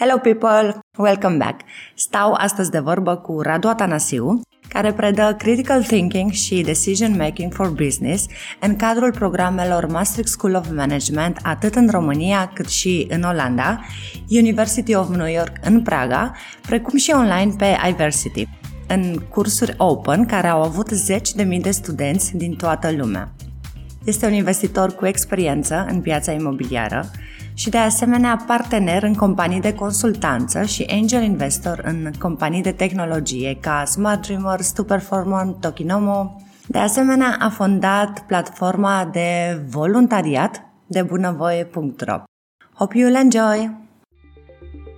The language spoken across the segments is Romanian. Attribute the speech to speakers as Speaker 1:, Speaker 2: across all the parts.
Speaker 1: Hello people, welcome back! Stau astăzi de vorbă cu Radu Atanasiu, care predă Critical Thinking și Decision Making for Business în cadrul programelor Maastricht School of Management atât în România cât și în Olanda, University of New York în Praga, precum și online pe iVersity, în cursuri open care au avut zeci de mii de studenți din toată lumea. Este un investitor cu experiență în piața imobiliară, și de asemenea partener în companii de consultanță și angel investor în companii de tehnologie ca Smart Dreamers, Performance, Tokinomo. De asemenea, a fondat platforma de voluntariat de bunăvoie.ro. Hope you'll enjoy!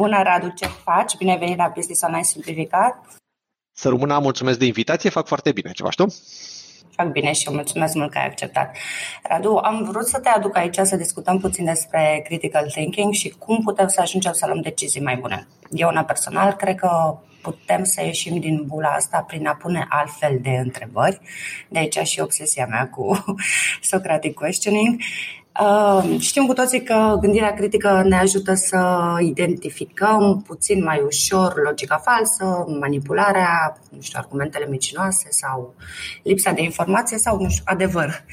Speaker 1: Bună, Radu, ce faci? Bine venit la Business Online Simplificat.
Speaker 2: Să rămână, mulțumesc de invitație, fac foarte bine. Ce faci tu?
Speaker 1: Fac bine și eu mulțumesc mult că ai acceptat. Radu, am vrut să te aduc aici să discutăm puțin despre critical thinking și cum putem să ajungem să luăm decizii mai bune. Eu, una personal, cred că putem să ieșim din bula asta prin a pune altfel de întrebări. De aici și obsesia mea cu Socratic questioning. Știm cu toții că gândirea critică ne ajută să identificăm puțin mai ușor logica falsă, manipularea, nu știu, argumentele micinoase sau lipsa de informație sau, nu știu, adevăr.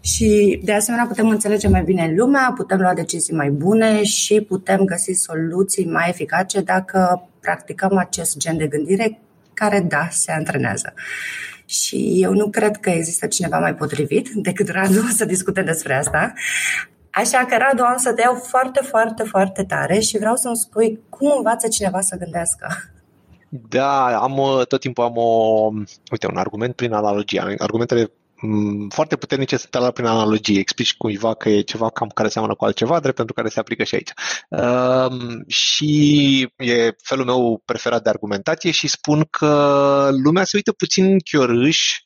Speaker 1: Și de asemenea putem înțelege mai bine lumea, putem lua decizii mai bune și putem găsi soluții mai eficace dacă practicăm acest gen de gândire care, da, se antrenează și eu nu cred că există cineva mai potrivit decât Radu să discute despre asta. Așa că, Radu, am să te iau foarte, foarte, foarte tare și vreau să-mi spui cum învață cineva să gândească.
Speaker 2: Da, am tot timpul am o, uite, un argument prin analogie. Argumentele Mm, foarte puternice sunt la prin analogie. Explici cuiva că e ceva cam care seamănă cu altceva, drept pentru care se aplică și aici. Um, și e felul meu preferat de argumentație și spun că lumea se uită puțin chiorâș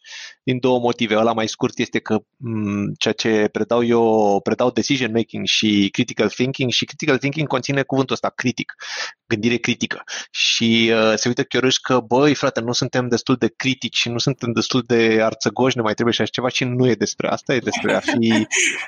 Speaker 2: din două motive. Ăla mai scurt este că m- mm, ceea ce predau eu, predau decision making și critical thinking și critical thinking conține cuvântul ăsta, critic, gândire critică. Și uh, se uită chiorâș că, băi, frate, nu suntem destul de critici, nu suntem destul de arțăgoși, ne mai trebuie și așa ceva și nu e despre asta, e despre a fi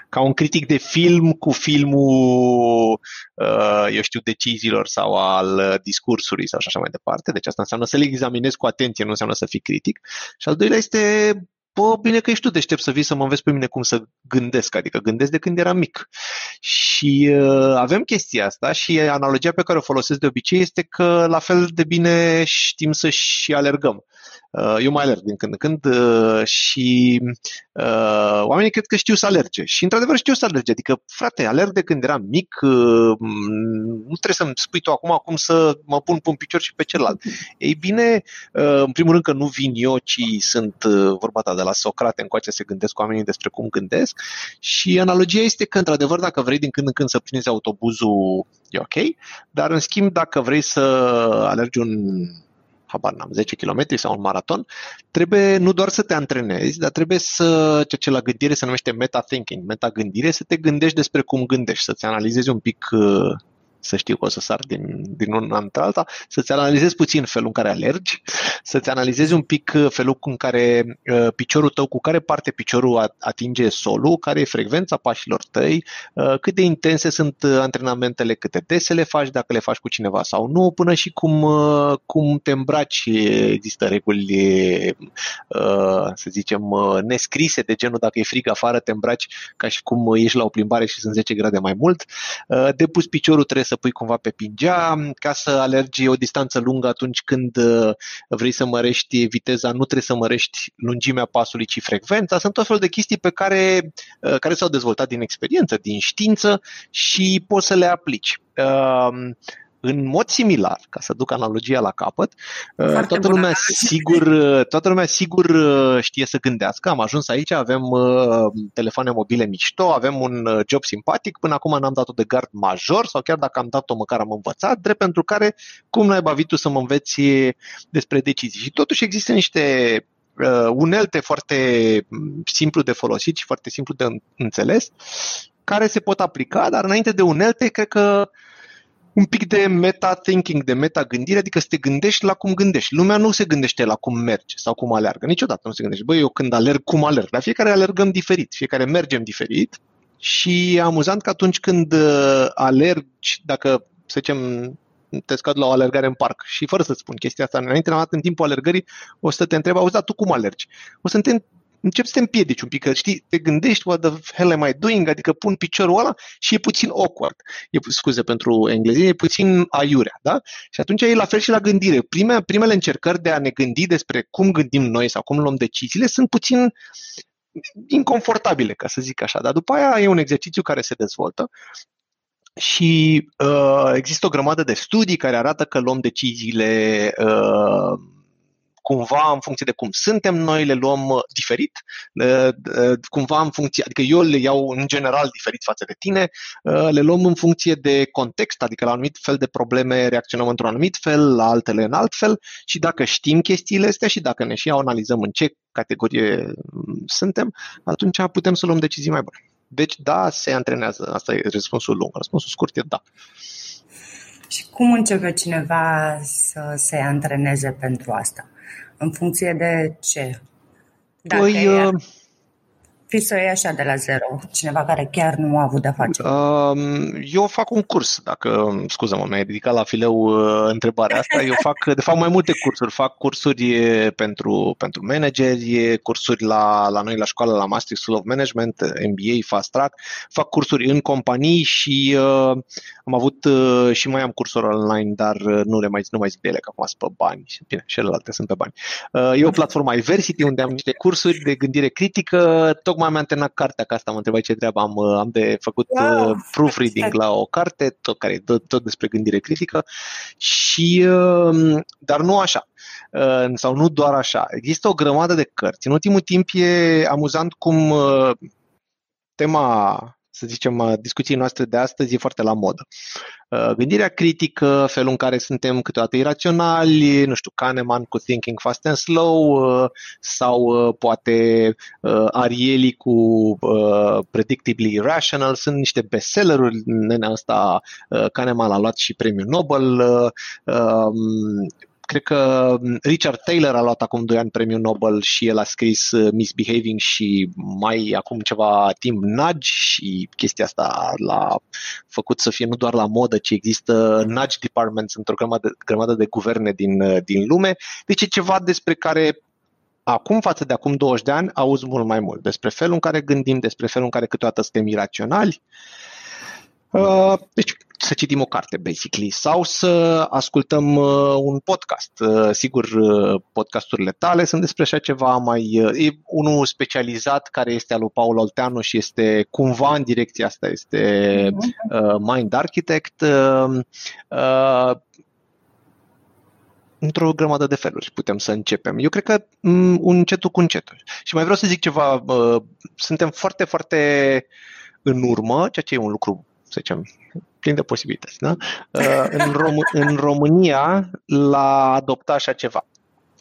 Speaker 2: ca un critic de film cu filmul, uh, eu știu, deciziilor sau al discursului sau așa mai departe. Deci asta înseamnă să le examinezi cu atenție, nu înseamnă să fii critic. Și al doilea este bă, bine că ești tu deștept să vii să mă înveți pe mine cum să gândesc, adică gândesc de când eram mic. Și uh, avem chestia asta și analogia pe care o folosesc de obicei este că la fel de bine știm să și alergăm. Uh, eu mai alerg din când în când uh, și uh, oamenii cred că știu să alerge. Și într-adevăr știu să alerge. Adică, frate, alerg de când eram mic, nu trebuie să-mi spui tu acum cum să mă pun pe un picior și pe celălalt. Ei bine, în primul rând că nu vin eu, ci sunt vorba ta de la Socrate încoace se gândesc oamenii despre cum gândesc și analogia este că, într-adevăr, dacă vrei din când în când să prinzi autobuzul, e ok, dar în schimb, dacă vrei să alergi un habar n-am, 10 km sau un maraton, trebuie nu doar să te antrenezi, dar trebuie să, ceea ce la gândire se numește meta-thinking, meta-gândire, să te gândești despre cum gândești, să-ți analizezi un pic uh, să știu că o să sar din, din un an alta, să-ți analizezi puțin felul în care alergi, să-ți analizezi un pic uh, felul în care uh, piciorul tău, cu care parte piciorul atinge solul, care e frecvența pașilor tăi, uh, cât de intense sunt uh, antrenamentele, câte dese le faci, dacă le faci cu cineva sau nu, până și cum, uh, cum te îmbraci. Există reguli, uh, să zicem, uh, nescrise de genul dacă e frig afară, te îmbraci ca și cum ești la o plimbare și sunt 10 grade mai mult. Uh, de pus piciorul trebuie să pui cumva pe pingea, ca să alergi o distanță lungă atunci când uh, vrei să mărești viteza, nu trebuie să mărești lungimea pasului, ci frecvența. Sunt tot felul de chestii pe care, uh, care s-au dezvoltat din experiență, din știință și poți să le aplici. Um, în mod similar, ca să duc analogia la capăt, uh, Foarte toată bună. lumea sigur, uh, toată lumea sigur uh, știe să gândească. Am ajuns aici, avem telefoane mobile mișto, avem un job simpatic, până acum n-am dat-o de gard major sau chiar dacă am dat-o măcar am învățat, drept pentru care cum n-ai bavit tu să mă înveți despre decizii. Și totuși există niște unelte foarte mm, simplu de folosit și foarte simplu de înțeles care se pot aplica, dar înainte de unelte, cred că un pic de meta-thinking, de meta-gândire, adică să te gândești la cum gândești. Lumea nu se gândește la cum merge sau cum alergă. Niciodată nu se gândește. Băi, eu când alerg, cum alerg? La fiecare alergăm diferit, fiecare mergem diferit și e amuzant că atunci când uh, alergi, dacă, să zicem, te scad la o alergare în parc și fără să spun chestia asta, înainte, în timpul alergării, o să te întreb, auzi, dar tu cum alergi? O să te începi să te împiedici un pic, că știi, te gândești, what the hell am I doing, adică pun piciorul ăla și e puțin awkward. E, scuze pentru engleză, e puțin aiurea, da? Și atunci e la fel și la gândire. Prime, primele încercări de a ne gândi despre cum gândim noi sau cum luăm deciziile sunt puțin inconfortabile, ca să zic așa, dar după aia e un exercițiu care se dezvoltă și uh, există o grămadă de studii care arată că luăm deciziile uh, cumva în funcție de cum suntem, noi le luăm uh, diferit, uh, uh, cumva în funcție, adică eu le iau în general diferit față de tine, le luăm în funcție de context, adică la un anumit fel de probleme reacționăm într-un anumit fel, la altele în alt fel și dacă știm chestiile astea și dacă ne și analizăm în ce categorie mm, suntem, atunci putem să luăm decizii mai bune. Deci, da, se antrenează. Asta e răspunsul lung. Răspunsul scurt e da.
Speaker 1: Și cum începe cineva să se antreneze pentru asta? În funcție de ce? Dacă păi, e... Uh, fi să o iei așa de la zero, cineva care chiar nu a avut de face? Um,
Speaker 2: eu fac un curs, dacă, scuză-mă, mi-ai ridicat la fileu uh, întrebarea asta, eu fac, de fapt, mai multe cursuri. Fac cursuri pentru, pentru manageri, cursuri la, la noi la școală, la Master School of Management, MBA, Fast Track, fac cursuri în companii și uh, am avut uh, și mai am cursuri online, dar uh, nu le mai, nu mai zic de ele, că acum sunt pe bani. Bine, celelalte sunt pe bani. Uh, e o platformă Iversity unde am niște cursuri de gândire critică, tocmai tocmai mi-am terminat cartea, ca asta mă întrebai ce treabă am, uh, am de făcut wow, uh, proofreading la o carte, tot care e tot, tot despre gândire critică și uh, dar nu așa sau nu doar așa. Există o grămadă de cărți. În ultimul timp e amuzant cum tema să zicem, discuției noastre de astăzi e foarte la modă. Uh, gândirea critică, felul în care suntem câteodată iraționali, nu știu, Kahneman cu Thinking Fast and Slow uh, sau uh, poate Arieli cu Predictably Irrational, sunt niște bestselleruri, nenea asta Kahneman a luat și premiul Nobel, um, cred că Richard Taylor a luat acum 2 ani premiul Nobel și el a scris uh, Misbehaving și mai acum ceva timp Nudge și chestia asta l-a făcut să fie nu doar la modă, ci există Nudge Departments într-o grămadă, grămadă de guverne din, uh, din lume. Deci e ceva despre care acum față de acum 20 de ani auzi mult mai mult despre felul în care gândim, despre felul în care câteodată suntem iraționali. Uh, deci să citim o carte, basically, sau să ascultăm uh, un podcast. Uh, sigur, uh, podcasturile tale sunt despre așa ceva mai... Uh, e unul specializat care este al lui Paul Olteanu și este cumva în direcția asta, este mhm. uh, Mind Architect. Uh, uh, într-o grămadă de feluri putem să începem. Eu cred că um, un încetul cu încetul. Și mai vreau să zic ceva, uh, suntem foarte, foarte în urmă, ceea ce e un lucru să zicem, plin de posibilități. Da? Uh, în, Rom- în România l-a adoptat așa ceva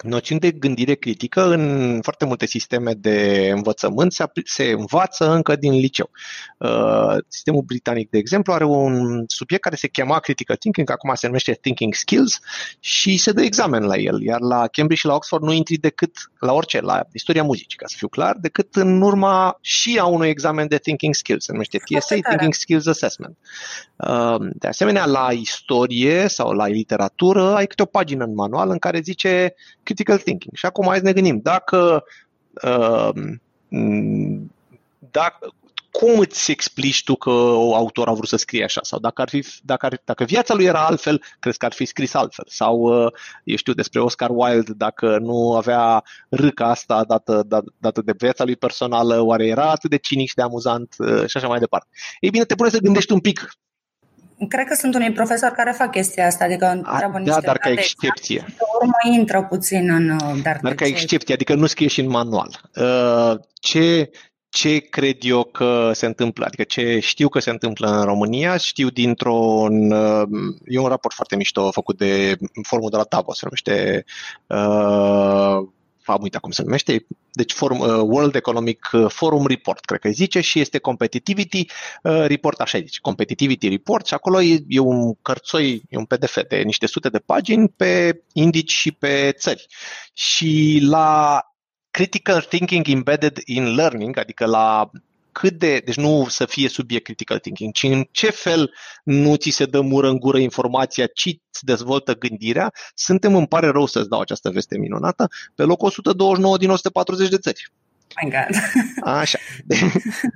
Speaker 2: noțiuni de gândire critică în foarte multe sisteme de învățământ se, se învață încă din liceu. Uh, sistemul britanic, de exemplu, are un subiect care se chema Critical Thinking, acum se numește Thinking Skills și se dă examen la el, iar la Cambridge și la Oxford nu intri decât la orice, la istoria muzicii, ca să fiu clar, decât în urma și a unui examen de Thinking Skills, se numește TSA, Thinking Skills Assessment. Uh, de asemenea, la istorie sau la literatură ai câte o pagină în manual în care zice critical thinking. Și acum hai să ne gândim, dacă, uh, dacă cum îți explici tu că o autor a vrut să scrie așa? Sau dacă, ar fi, dacă, ar, dacă viața lui era altfel, crezi că ar fi scris altfel? Sau, uh, eu știu, despre Oscar Wilde, dacă nu avea râca asta dată, dată, dată de viața lui personală, oare era atât de cinic și de amuzant uh, și așa mai departe? Ei bine, te pune să gândești un pic
Speaker 1: Cred că sunt unii profesori care fac chestia asta, adică întreabă
Speaker 2: niște Da, dar ca excepție.
Speaker 1: Exact, urmă intră puțin în... Uh, dar,
Speaker 2: dar ca ce... excepție, adică nu scrie și în manual. Uh, ce, ce cred eu că se întâmplă, adică ce știu că se întâmplă în România, știu dintr-un, uh, e un raport foarte mișto făcut de formul de la Davos, se numește uh, am uitat cum se numește, deci forum, uh, World Economic Forum Report, cred că îi zice, și este Competitivity uh, Report, așa zice, Competitivity Report și acolo e, e un cărțoi, e un PDF de niște sute de pagini pe indici și pe țări. Și la critical thinking embedded in learning, adică la cât de, deci nu să fie subiect critical thinking, ci în ce fel nu ți se dă mură în gură informația, ci îți dezvoltă gândirea, suntem, îmi pare rău să-ți dau această veste minunată, pe locul 129 din 140 de țări.
Speaker 1: My God.
Speaker 2: Așa.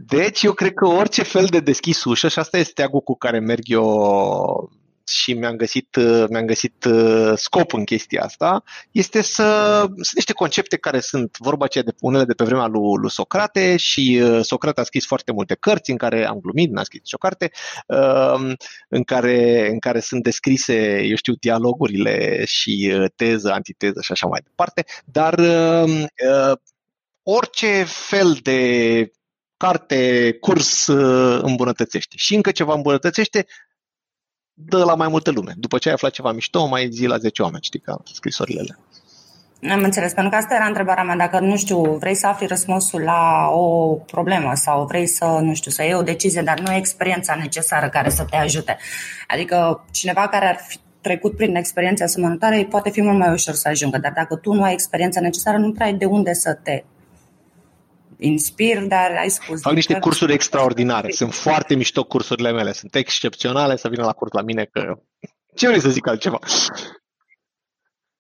Speaker 2: Deci eu cred că orice fel de deschis ușă, și asta este steagul cu care merg eu și mi-am găsit, uh, mi-am găsit uh, scop în chestia asta, este să sunt niște concepte care sunt vorba aceea de unele de pe vremea lui, lui Socrate și uh, Socrate a scris foarte multe cărți în care am glumit, n-a scris o carte, um, în care, în care sunt descrise, eu știu, dialogurile și teză, antiteză și așa mai departe, dar um, orice fel de carte, curs îmbunătățește. Și încă ceva îmbunătățește, dă la mai multă lume. După ce ai aflat ceva mișto, mai zi la 10 oameni, știi, ca scrisorile alea.
Speaker 1: Am înțeles, pentru că asta era întrebarea mea. Dacă, nu știu, vrei să afli răspunsul la o problemă sau vrei să, nu știu, să iei o decizie, dar nu ai experiența necesară care să te ajute. Adică cineva care ar fi trecut prin experiența asemănătoare, poate fi mult mai ușor să ajungă, dar dacă tu nu ai experiența necesară, nu prea ai de unde să te inspir, dar ai spus...
Speaker 2: Fac niște cursuri extraordinare. Sunt foarte mișto cursurile mele. Sunt excepționale să vină la curs la mine că... Ce vrei să zic altceva?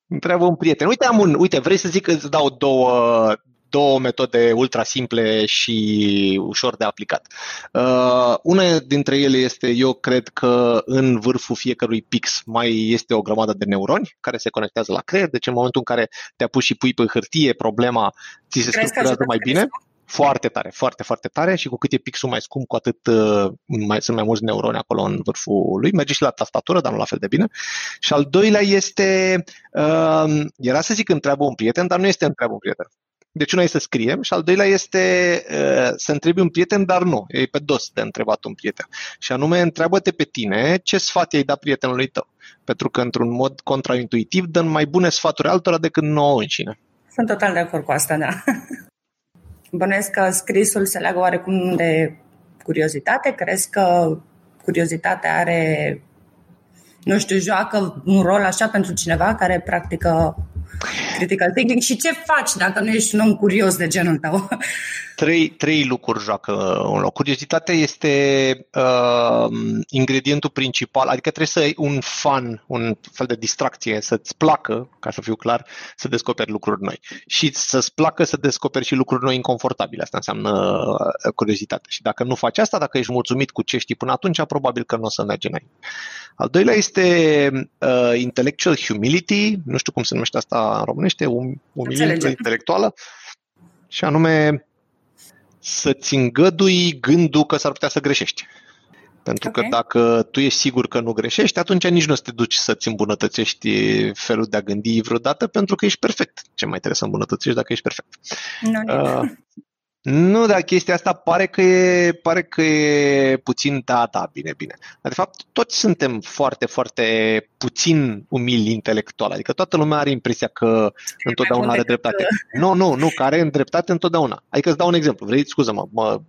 Speaker 2: Întreabă un prieten. Uite, am un, uite, vrei să zic că îți dau două, două metode ultra simple și ușor de aplicat. Uh, una dintre ele este, eu cred că în vârful fiecărui pix mai este o grămadă de neuroni care se conectează la creier, deci în momentul în care te apuci și pui pe hârtie problema, ți se structurează mai bine. Foarte tare, foarte, foarte tare și cu cât e pixul mai scump, cu atât uh, mai, sunt mai mulți neuroni acolo în vârful lui. Merge și la tastatură, dar nu la fel de bine. Și al doilea este, uh, era să zic întreabă un prieten, dar nu este întreabă un prieten. Deci una este să scriem și al doilea este uh, să întrebi un prieten, dar nu, e pe dos de întrebat un prieten. Și anume, întreabă-te pe tine ce sfat i-ai dat prietenului tău. Pentru că, într-un mod contraintuitiv, dăm mai bune sfaturi altora decât nouă înșine.
Speaker 1: Sunt total de acord cu asta, da. Bănuiesc că scrisul se leagă oarecum de curiozitate. Crezi că curiozitatea are, nu știu, joacă un rol așa pentru cineva care practică critical thinking și ce faci dacă nu ești un om curios de genul tău?
Speaker 2: Trei, trei lucruri joacă un loc. Curiozitatea este uh, ingredientul principal, adică trebuie să ai un fun, un fel de distracție, să-ți placă, ca să fiu clar, să descoperi lucruri noi. Și să-ți placă să descoperi și lucruri noi inconfortabile. Asta înseamnă uh, curiozitate. Și dacă nu faci asta, dacă ești mulțumit cu ce știi până atunci, probabil că nu o să mergi înainte. Al doilea este uh, intellectual humility, nu știu cum se numește asta în românește, um, umilință intelectuală, și anume să-ți îngădui gândul că s-ar putea să greșești. Pentru okay. că dacă tu ești sigur că nu greșești, atunci nici nu o să te duci să-ți îmbunătățești felul de a gândi vreodată, pentru că ești perfect. Ce mai trebuie să îmbunătățești dacă ești perfect?
Speaker 1: Nu, uh,
Speaker 2: nu, dar chestia asta pare că e, pare că e puțin, da, da, bine, bine. Dar de fapt toți suntem foarte, foarte puțin umili intelectual. Adică toată lumea are impresia că întotdeauna are dreptate. Nu, nu, nu, că are dreptate întotdeauna. Adică îți dau un exemplu. Vrei, scuză-mă, mă,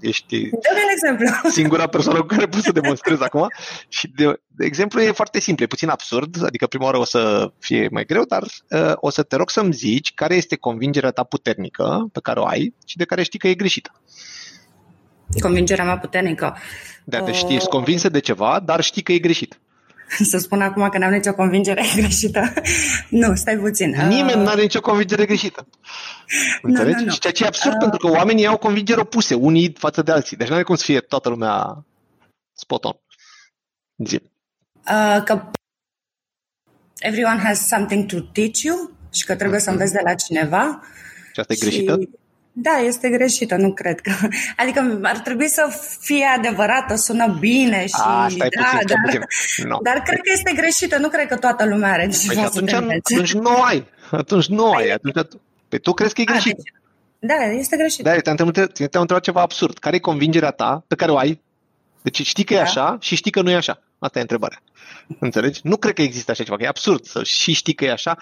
Speaker 2: ești
Speaker 1: Dă un exemplu.
Speaker 2: singura persoană cu care pot să demonstrez acum. Și de, de exemplu e foarte simplu, e puțin absurd, adică prima oară o să fie mai greu, dar uh, o să te rog să-mi zici care este convingerea ta puternică pe care o ai și de care știi că e greșită.
Speaker 1: Convingerea mea puternică.
Speaker 2: Da, deci uh... ești convinsă de ceva, dar știi că e greșit.
Speaker 1: Să spun acum că n-am nicio convingere greșită. nu, stai puțin.
Speaker 2: Nimeni uh... nu are nicio convingere greșită. Înțelegi? Nu, nu, nu. Ceea ce e absurd uh... pentru că oamenii au convingeri opuse, unii față de alții. Deci nu are cum să fie toată lumea spot on. Zi.
Speaker 1: Uh, că everyone has something to teach you și că trebuie să înveți de la cineva.
Speaker 2: Și asta e greșită? Și
Speaker 1: Da, este greșită, nu cred că. Adică ar trebui să fie adevărată, sună bine și.
Speaker 2: A, stai
Speaker 1: da,
Speaker 2: puțin,
Speaker 1: dar,
Speaker 2: puțin. No.
Speaker 1: dar cred că este greșită, nu cred că toată lumea are
Speaker 2: păi atunci, atunci nu ai. Atunci nu ai. Atunci, pe păi tu crezi că e greșit. Deci,
Speaker 1: da, este greșit.
Speaker 2: Da, te-am întrebat, te-am întrebat ceva absurd. Care e convingerea ta pe care o ai? Deci știi că da. e așa și știi că nu e așa. Asta e întrebarea. Înțelegi? Nu cred că există așa ceva, că e absurd să și știi că e așa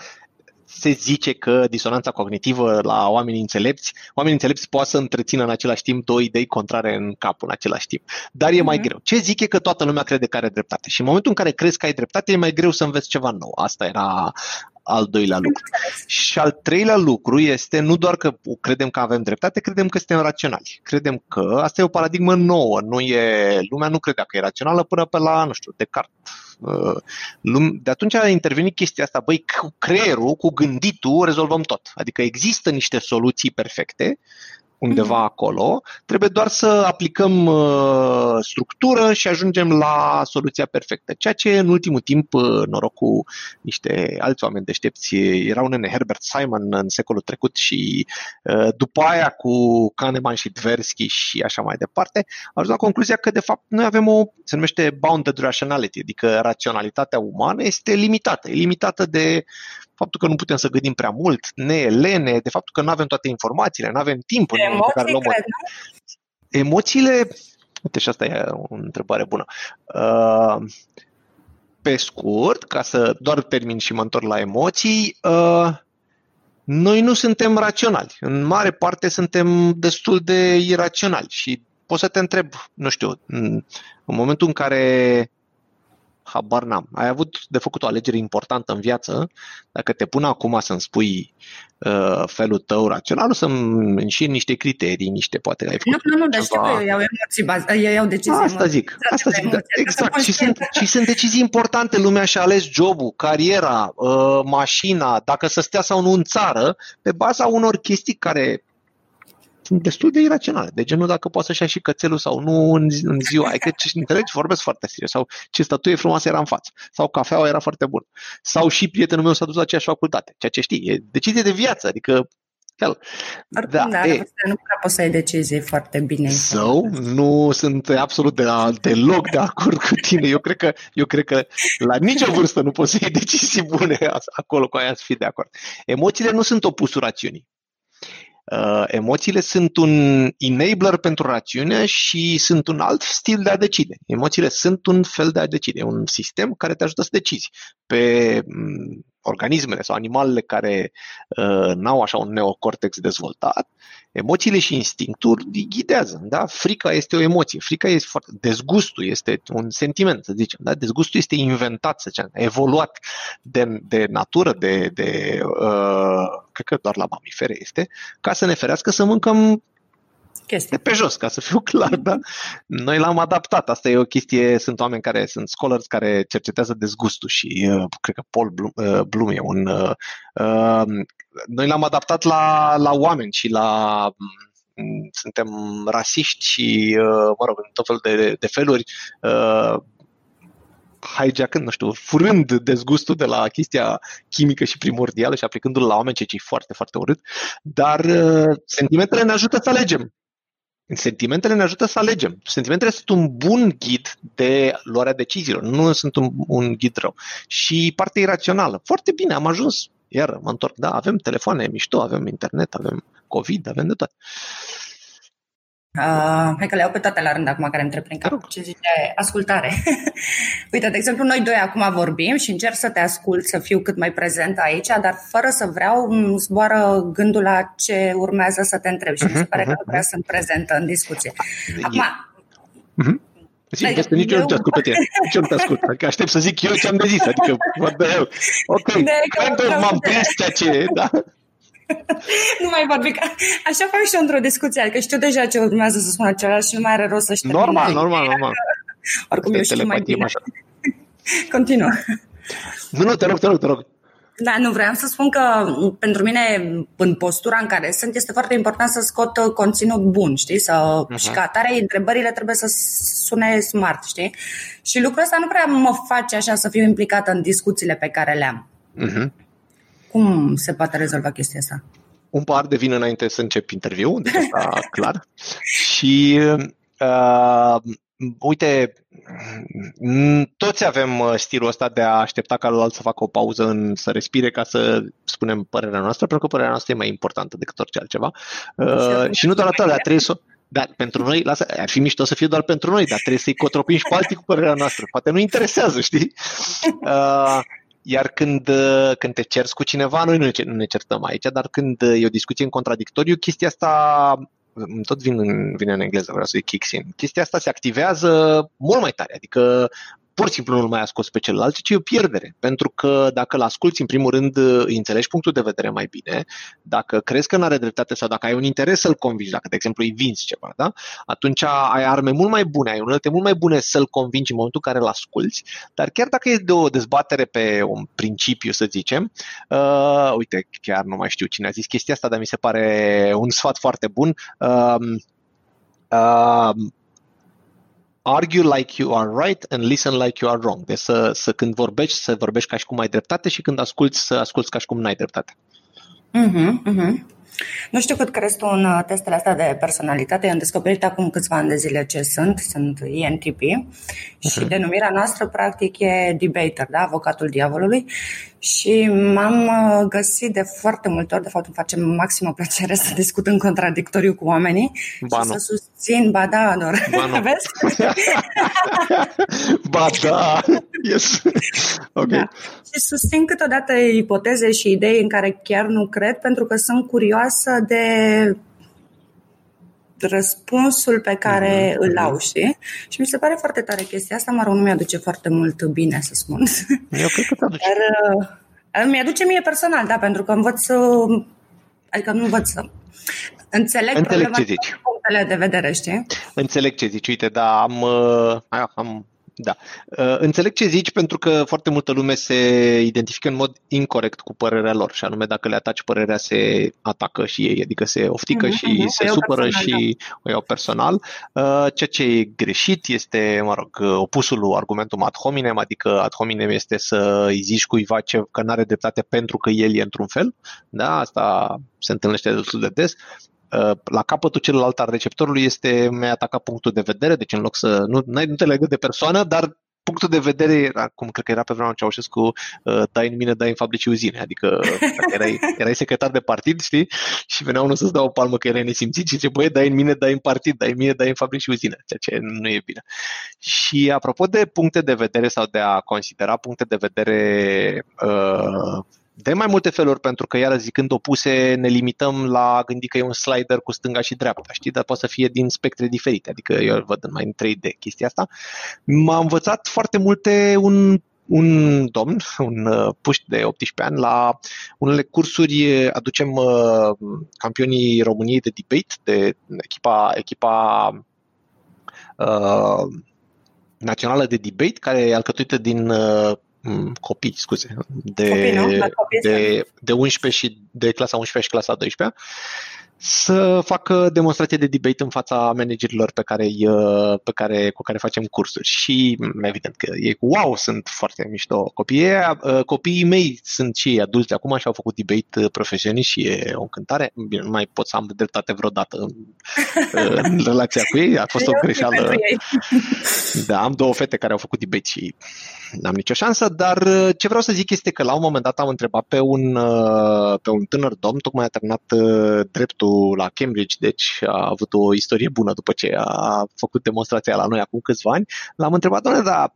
Speaker 2: se zice că disonanța cognitivă la oamenii înțelepți, oamenii înțelepți poate să întrețină în același timp două idei contrare în cap în același timp. Dar e mai mm-hmm. greu. Ce zic e că toată lumea crede că are dreptate. Și în momentul în care crezi că ai dreptate, e mai greu să înveți ceva nou. Asta era al doilea lucru. Și al treilea lucru este nu doar că credem că avem dreptate, credem că suntem raționali. Credem că asta e o paradigmă nouă. Nu e, lumea nu credea că e rațională până pe la, nu știu, Descartes. Uh, de atunci a intervenit chestia asta, băi, cu creierul, cu gânditul, rezolvăm tot. Adică există niște soluții perfecte undeva mm-hmm. acolo, trebuie doar să aplicăm uh, structură și ajungem la soluția perfectă. Ceea ce în ultimul timp, uh, noroc cu niște alți oameni deștepți, era un nene Herbert Simon în secolul trecut și uh, după aia cu Kahneman și Tversky și așa mai departe, au ajuns la concluzia că de fapt noi avem o, se numește bounded rationality, adică raționalitatea umană este limitată, e limitată de faptul că nu putem să gândim prea mult, ne e lene, de faptul că nu avem toate informațiile, nu avem timp în
Speaker 1: Emoții, care luăm. Cred,
Speaker 2: Emoțiile, uite și asta e o întrebare bună. Uh, pe scurt, ca să doar termin și mă întorc la emoții, uh, noi nu suntem raționali. În mare parte suntem destul de iraționali și poți să te întreb, nu știu, în momentul în care habar n-am. Ai avut de făcut o alegere importantă în viață, dacă te pun acum să-mi spui uh, felul tău rațional, o să-mi înșiri niște criterii, niște poate ai
Speaker 1: făcut Nu, nu, nu, dar știu că eu iau emoții, baz- eu iau decizii.
Speaker 2: Asta zic, asta zic, da, exact. Și sunt, și sunt decizii importante. Lumea și-a ales jobul, cariera, uh, mașina, dacă să stea sau nu în țară, pe baza unor chestii care sunt destul de iraționale. De genul dacă poate să-și ia și cățelul sau nu în, zi, în ziua. Adică, ce, înțelegi, vorbesc foarte serios. Sau ce statuie frumoasă era în față. Sau cafeaua era foarte bună. Sau și prietenul meu s-a dus la aceeași facultate. Ceea ce știi, e decizie de viață. Adică
Speaker 1: el. Oricum, da, e, nu prea poți să ai decizii foarte bine.
Speaker 2: Sau so, nu sunt absolut de, deloc de acord cu tine. Eu cred, că, eu cred că la nicio vârstă nu poți să iei decizii bune acolo cu aia să fii de acord. Emoțiile nu sunt opusul rațiunii. Uh, emoțiile sunt un enabler pentru rațiune și sunt un alt stil de a decide. Emoțiile sunt un fel de a decide, un sistem care te ajută să decizi. Pe mm, organismele sau animalele care uh, n-au așa un neocortex dezvoltat, emoțiile și instinctul îi ghidează. Da? Frica este o emoție, frica este foarte... Dezgustul este un sentiment, să zicem. Da? Dezgustul este inventat, să zicem, evoluat de, de natură, de, de uh, cred că doar la mamifere este, ca să ne ferească să mâncăm chestii. pe jos, ca să fiu clar, da? Noi l-am adaptat. Asta e o chestie, sunt oameni care sunt scholars care cercetează dezgustul și uh, cred că Paul Bloom, uh, Bloom e un... Uh, uh, noi l-am adaptat la, la oameni și la um, suntem rasiști și, uh, mă rog, în tot felul de, de feluri, uh, hijackând, nu știu, furând dezgustul de la chestia chimică și primordială și aplicându-l la oameni, ceea ce e foarte, foarte urât, dar uh, sentimentele ne ajută să alegem. Sentimentele ne ajută să alegem. Sentimentele sunt un bun ghid de luarea deciziilor, nu sunt un, un ghid rău. Și partea irațională. Foarte bine, am ajuns, iar mă întorc, da, avem telefoane mișto, avem internet, avem COVID, avem de toate.
Speaker 1: Uh, hai că le iau pe toate la rând acum care îmi trec prin cap. Ce zice ascultare. Uite, de exemplu, noi doi acum vorbim și încerc să te ascult, să fiu cât mai prezent aici, dar fără să vreau, îmi zboară gândul la ce urmează să te întreb și uh-huh, mi se pare uh-huh, că nu prea uh-huh. sunt prezentă în discuție. Acum,
Speaker 2: uh-huh. Zic, adică este nici eu nu te ascult pe tine. Nici eu nu te ascult. Adică aștept să zic eu ce am de zis. Adică, what the hell? Ok, kind of m-am prins ceea ce e, da?
Speaker 1: nu mai vorbi. Așa fac și eu într-o discuție, adică știu deja ce urmează să spună celălalt și nu mai are rost să știu.
Speaker 2: Normal, normal, normal.
Speaker 1: Oricum eu știu mai bine. Așa. Continuă.
Speaker 2: Nu, nu, te rog, te rog, te rog.
Speaker 1: Da, nu vreau să spun că pentru mine, în postura în care sunt, este foarte important să scot conținut bun, știi? Să, uh-huh. Și ca atare, întrebările trebuie să sune smart, știi? Și lucrul ăsta nu prea mă face așa să fiu implicată în discuțiile pe care le am. Uh-huh. Cum se poate rezolva chestia asta?
Speaker 2: un par de vin înainte să încep interviu, deci asta clar. Și uh, uite, toți avem uh, stilul ăsta de a aștepta ca celălalt să facă o pauză, în, să respire ca să spunem părerea noastră, pentru că părerea noastră e mai importantă decât orice altceva. Uh, și nu doar atât, dar trebuie să dar pentru noi, lasă, ar fi mișto să fie doar pentru noi, dar trebuie să-i cotropim și pe alții cu părerea noastră. Poate nu interesează, știi? Uh, iar când, uh, când te cerți cu cineva, noi nu ne, nu ne certăm aici, dar când uh, e o discuție în contradictoriu, chestia asta tot vin în, vine în engleză, vreau să-i kicks in. Chestia asta se activează mult mai tare, adică pur și simplu nu mai asculți pe celălalt, ci e o pierdere. Pentru că dacă îl asculți, în primul rând, îi înțelegi punctul de vedere mai bine, dacă crezi că nu are dreptate sau dacă ai un interes să-l convingi, dacă, de exemplu, îi vinzi ceva, da? atunci ai arme mult mai bune, ai unelte mult mai bune să-l convingi în momentul în care îl asculți, dar chiar dacă e de o dezbatere pe un principiu, să zicem, uh, uite, chiar nu mai știu cine a zis chestia asta, dar mi se pare un sfat foarte bun, uh, uh, argue like you are right and listen like you are wrong. Deci să, să când vorbești, să vorbești ca și cum ai dreptate și când asculți, să asculți ca și cum n-ai dreptate.
Speaker 1: Uh-huh, uh-huh. Nu știu cât crezi tu în uh, testele astea de personalitate. am descoperit acum câțiva ani de zile ce sunt. Sunt ENTP și uh-huh. denumirea noastră practic e debater, da? avocatul diavolului. Și m-am uh, găsit de foarte multe ori, de fapt îmi face maximă plăcere să discut în contradictoriu cu oamenii ba și nu. să susțin, ba da, Ador. Ba nu. Vezi?
Speaker 2: ba da, yes. Ok. Da.
Speaker 1: Și susțin câteodată ipoteze și idei în care chiar nu cred, pentru că sunt curioasă de răspunsul pe care mm-hmm. îl au, știi? Și mi se pare foarte tare chestia asta, mă rog, nu mi-aduce foarte mult bine, să spun.
Speaker 2: Eu cred că te-aduce.
Speaker 1: Dar uh, mi-aduce mie personal, da, pentru că învăț să... Adică nu învăț să... Înțeleg,
Speaker 2: Înțeleg ce zici.
Speaker 1: punctele de vedere, știi?
Speaker 2: Înțeleg ce zici. Uite, da, am, uh, am da. Uh, înțeleg ce zici pentru că foarte multă lume se identifică în mod incorrect cu părerea lor și anume dacă le ataci părerea se atacă și ei, adică se oftică mm-hmm, și se supără personal, și da. o iau personal. Uh, ceea ce e greșit este, mă rog, opusul argumentul ad hominem, adică ad hominem este să îi zici cuiva ce, că nu are dreptate pentru că el e într-un fel. Da, asta se întâlnește destul de des. Uh, la capătul celălalt al receptorului este mi-a atacat punctul de vedere, deci în loc să nu, nu te legă de persoană, dar punctul de vedere era, cum cred că era pe vremea Ceaușescu, uh, dai în mine, dai în fabrici uzine, adică erai, erai secretar de partid, știi, și venea unul să-ți dea o palmă că erai nesimțit și zice, băie, dai în mine, dai în partid, dai în mine, dai în fabrici uzine, ceea ce nu e bine. Și apropo de puncte de vedere sau de a considera puncte de vedere uh, de mai multe feluri, pentru că, iară zicând opuse, ne limităm la a gândi că e un slider cu stânga și dreapta, știi? Dar poate să fie din spectre diferite, adică eu îl văd în mai în 3D chestia asta. M-a învățat foarte multe un un domn, un uh, puști de 18 ani, la unele cursuri aducem uh, campionii României de debate, de echipa, echipa uh, națională de debate, care e alcătuită din uh, Mm, copii, scuze, de, copii, nu? Copii de, de 11 și de clasa 11 și clasa 12 să facă demonstrație de debate în fața managerilor pe care, uh, pe care, cu care facem cursuri. Și mm, evident că ei wow, sunt foarte mișto copiii. Uh, copiii mei sunt și ei adulți acum și au făcut debate uh, profesioniști și e o încântare. Bine, nu mai pot să am dreptate vreodată în, în relația cu ei. A fost o greșeală. Da, am două fete care au făcut debate și n-am nicio șansă, dar ce vreau să zic este că la un moment dat am întrebat pe un, pe un tânăr domn, tocmai a terminat dreptul studentul la Cambridge, deci a avut o istorie bună după ce a făcut demonstrația la noi acum câțiva ani. L-am întrebat, doamne, dar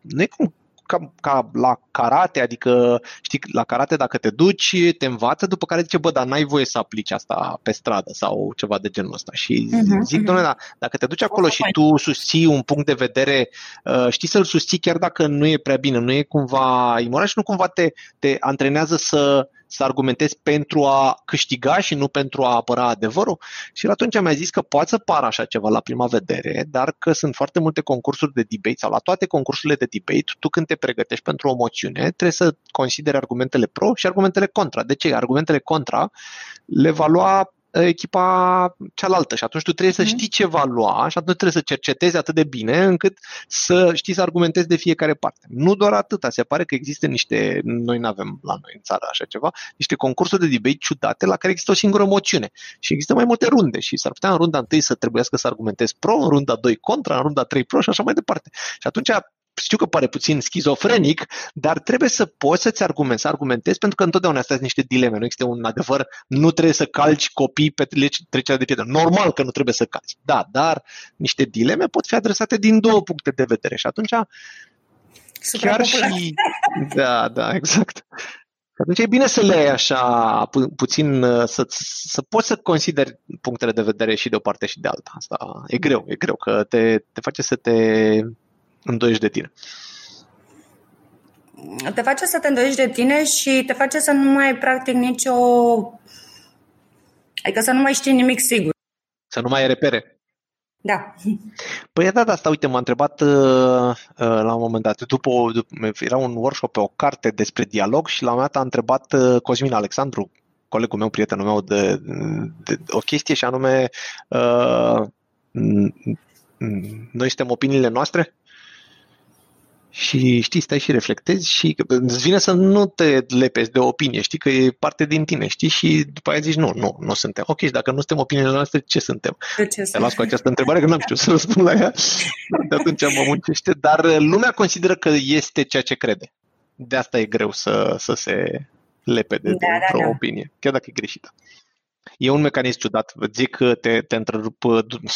Speaker 2: nu e cum ca, ca la karate, adică, știi, la karate dacă te duci, te învață, după care zice, bă, dar n-ai voie să aplici asta pe stradă sau ceva de genul ăsta. Și uh-huh, zic, uh-huh. doamne, da, dacă te duci acolo și tu susții un punct de vedere, uh, știi să-l susții chiar dacă nu e prea bine, nu e cumva imoral și nu cumva te, te antrenează să să argumentezi pentru a câștiga și nu pentru a apăra adevărul? Și atunci mi-a zis că poate să pară așa ceva la prima vedere, dar că sunt foarte multe concursuri de debate sau la toate concursurile de debate, tu când te pregătești pentru o moțiune, trebuie să consideri argumentele pro și argumentele contra. De ce? Argumentele contra le va lua echipa cealaltă și atunci tu trebuie să mhm. știi ce va lua și atunci trebuie să cercetezi atât de bine încât să știi să argumentezi de fiecare parte. Nu doar atâta, se pare că există niște, noi nu avem la noi în țară așa ceva, niște concursuri de debate ciudate la care există o singură moțiune și există mai multe runde și s-ar putea în runda întâi să trebuiască să argumentezi pro, în runda 2 contra, în runda 3 pro și așa mai departe. Și atunci știu că pare puțin schizofrenic, dar trebuie să poți să-ți argumentezi, să argumentezi, pentru că întotdeauna astea sunt niște dileme, nu există un adevăr, nu trebuie să calci copii pe trecerea de piatră. Normal că nu trebuie să calci, da, dar niște dileme pot fi adresate din două puncte de vedere și atunci chiar și... Da, da, exact. Atunci e bine să le ai așa pu- puțin, să, să poți să consideri punctele de vedere și de o parte și de alta. Asta e greu, e greu, că te, te face să te îndoiești de tine?
Speaker 1: Te face să te îndoiești de tine și te face să nu mai practic nicio... Adică să nu mai știi nimic sigur.
Speaker 2: Să nu mai ai repere.
Speaker 1: Da.
Speaker 2: Păi da, da, asta, uite, m-a întrebat uh, uh, la un moment dat, după, după, era un workshop pe o carte despre dialog și la un moment dat a întrebat uh, Cosmin Alexandru, colegul meu, prietenul meu, de, de, de o chestie și anume uh, noi suntem opiniile noastre? Și știi, stai și reflectezi și îți vine să nu te lepezi de opinie, știi că e parte din tine, știi, și după aia zici nu, nu, nu suntem. Ok, și dacă nu suntem opiniile noastre, ce suntem?
Speaker 1: De ce
Speaker 2: te las cu această întrebare, că n-am știut să răspund la ea, de atunci mă muncește, dar lumea consideră că este ceea ce crede. De asta e greu să, să se lepede da, de da, o da. opinie, chiar dacă e greșită. E un mecanism ciudat. Zic că te, te întrerup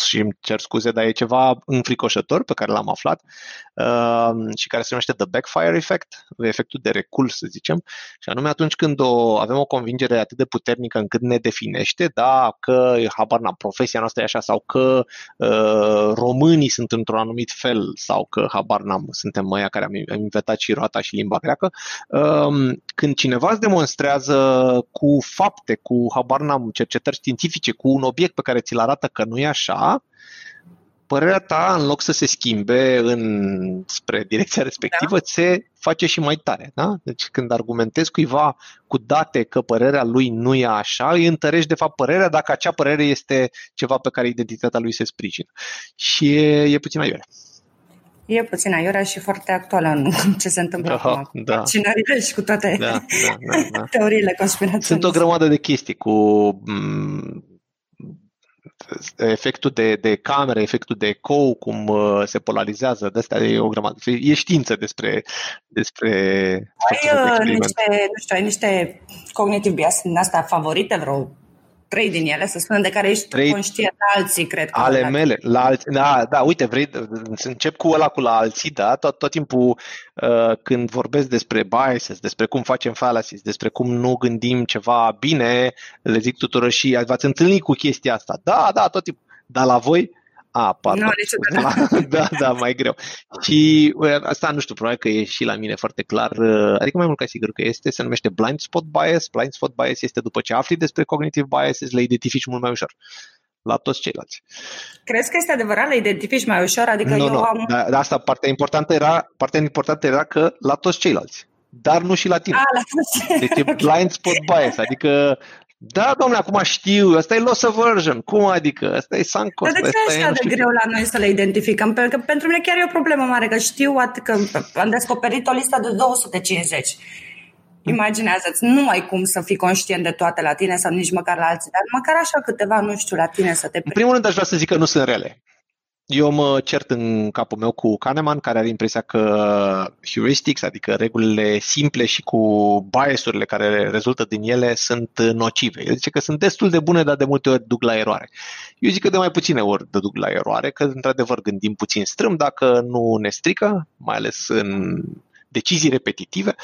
Speaker 2: și îmi cer scuze, dar e ceva înfricoșător pe care l-am aflat uh, și care se numește the backfire effect, efectul de recul, să zicem, și anume atunci când o, avem o convingere atât de puternică încât ne definește, da, că habar n profesia noastră e așa sau că uh, românii sunt într-un anumit fel sau că habar n-am, suntem măia care am, am inventat și roata și limba greacă, uh, când cineva îți demonstrează cu fapte, cu habar n-am cercetări științifice, cu un obiect pe care ți-l arată că nu e așa, părerea ta, în loc să se schimbe în, spre direcția respectivă, da. se face și mai tare. Da? Deci când argumentezi cuiva cu date că părerea lui nu e așa, îi întărești de fapt părerea dacă acea părere este ceva pe care identitatea lui se sprijină. Și e, e puțin aiurea.
Speaker 1: E puțin aiurea și foarte actuală în ce se întâmplă da, acum cu da. vaccinările și cu toate da, da, da, da. teoriile conspirației.
Speaker 2: Sunt o grămadă de chestii cu mm, efectul de, de cameră, efectul de ecou, cum uh, se polarizează, de asta e o grămadă. E știință despre, despre
Speaker 1: ai, uh, niște, nu știu, ai niște cognitive bias din asta favorite, vreo trei din ele, să spunem, de care ești trei conștient, alții, cred că.
Speaker 2: Ale mele, la alții, da, da, uite, vrei să încep cu ăla cu la alții, da, tot, tot timpul uh, când vorbesc despre biases, despre cum facem fallacies, despre cum nu gândim ceva bine, le zic tuturor și v-ați întâlnit cu chestia asta. Da, da, tot timpul. Dar la voi, a, pardon.
Speaker 1: Nu,
Speaker 2: da, da, mai greu. Și asta nu știu, probabil că e și la mine foarte clar, uh, adică mai mult ca sigur că este, se numește blind spot bias. Blind spot bias este după ce afli despre cognitive biases, le identifici mult mai ușor la toți ceilalți.
Speaker 1: Crezi că este adevărat, le identifici mai ușor? Adică
Speaker 2: nu,
Speaker 1: eu
Speaker 2: nu.
Speaker 1: am...
Speaker 2: Da, da, asta partea importantă era, partea importantă era că la toți ceilalți dar nu și la tine.
Speaker 1: A, la toți.
Speaker 2: Deci e blind spot bias, adică da, domnule, acum știu, asta e loss aversion. Cum adică? Asta e sunk cost.
Speaker 1: Dar de ce e așa de greu la noi să le identificăm? Pentru că pentru mine chiar e o problemă mare, că știu că am descoperit o listă de 250. Imaginează-ți, nu ai cum să fii conștient de toate la tine sau nici măcar la alții, dar măcar așa câteva, nu știu, la tine să te...
Speaker 2: În primul rând aș vrea să zic că nu sunt rele. Eu mă cert în capul meu cu Kahneman, care are impresia că heuristics, adică regulile simple și cu biasurile care rezultă din ele, sunt nocive. El zice că sunt destul de bune, dar de multe ori duc la eroare. Eu zic că de mai puține ori duc la eroare, că într-adevăr gândim puțin strâm dacă nu ne strică, mai ales în decizii repetitive.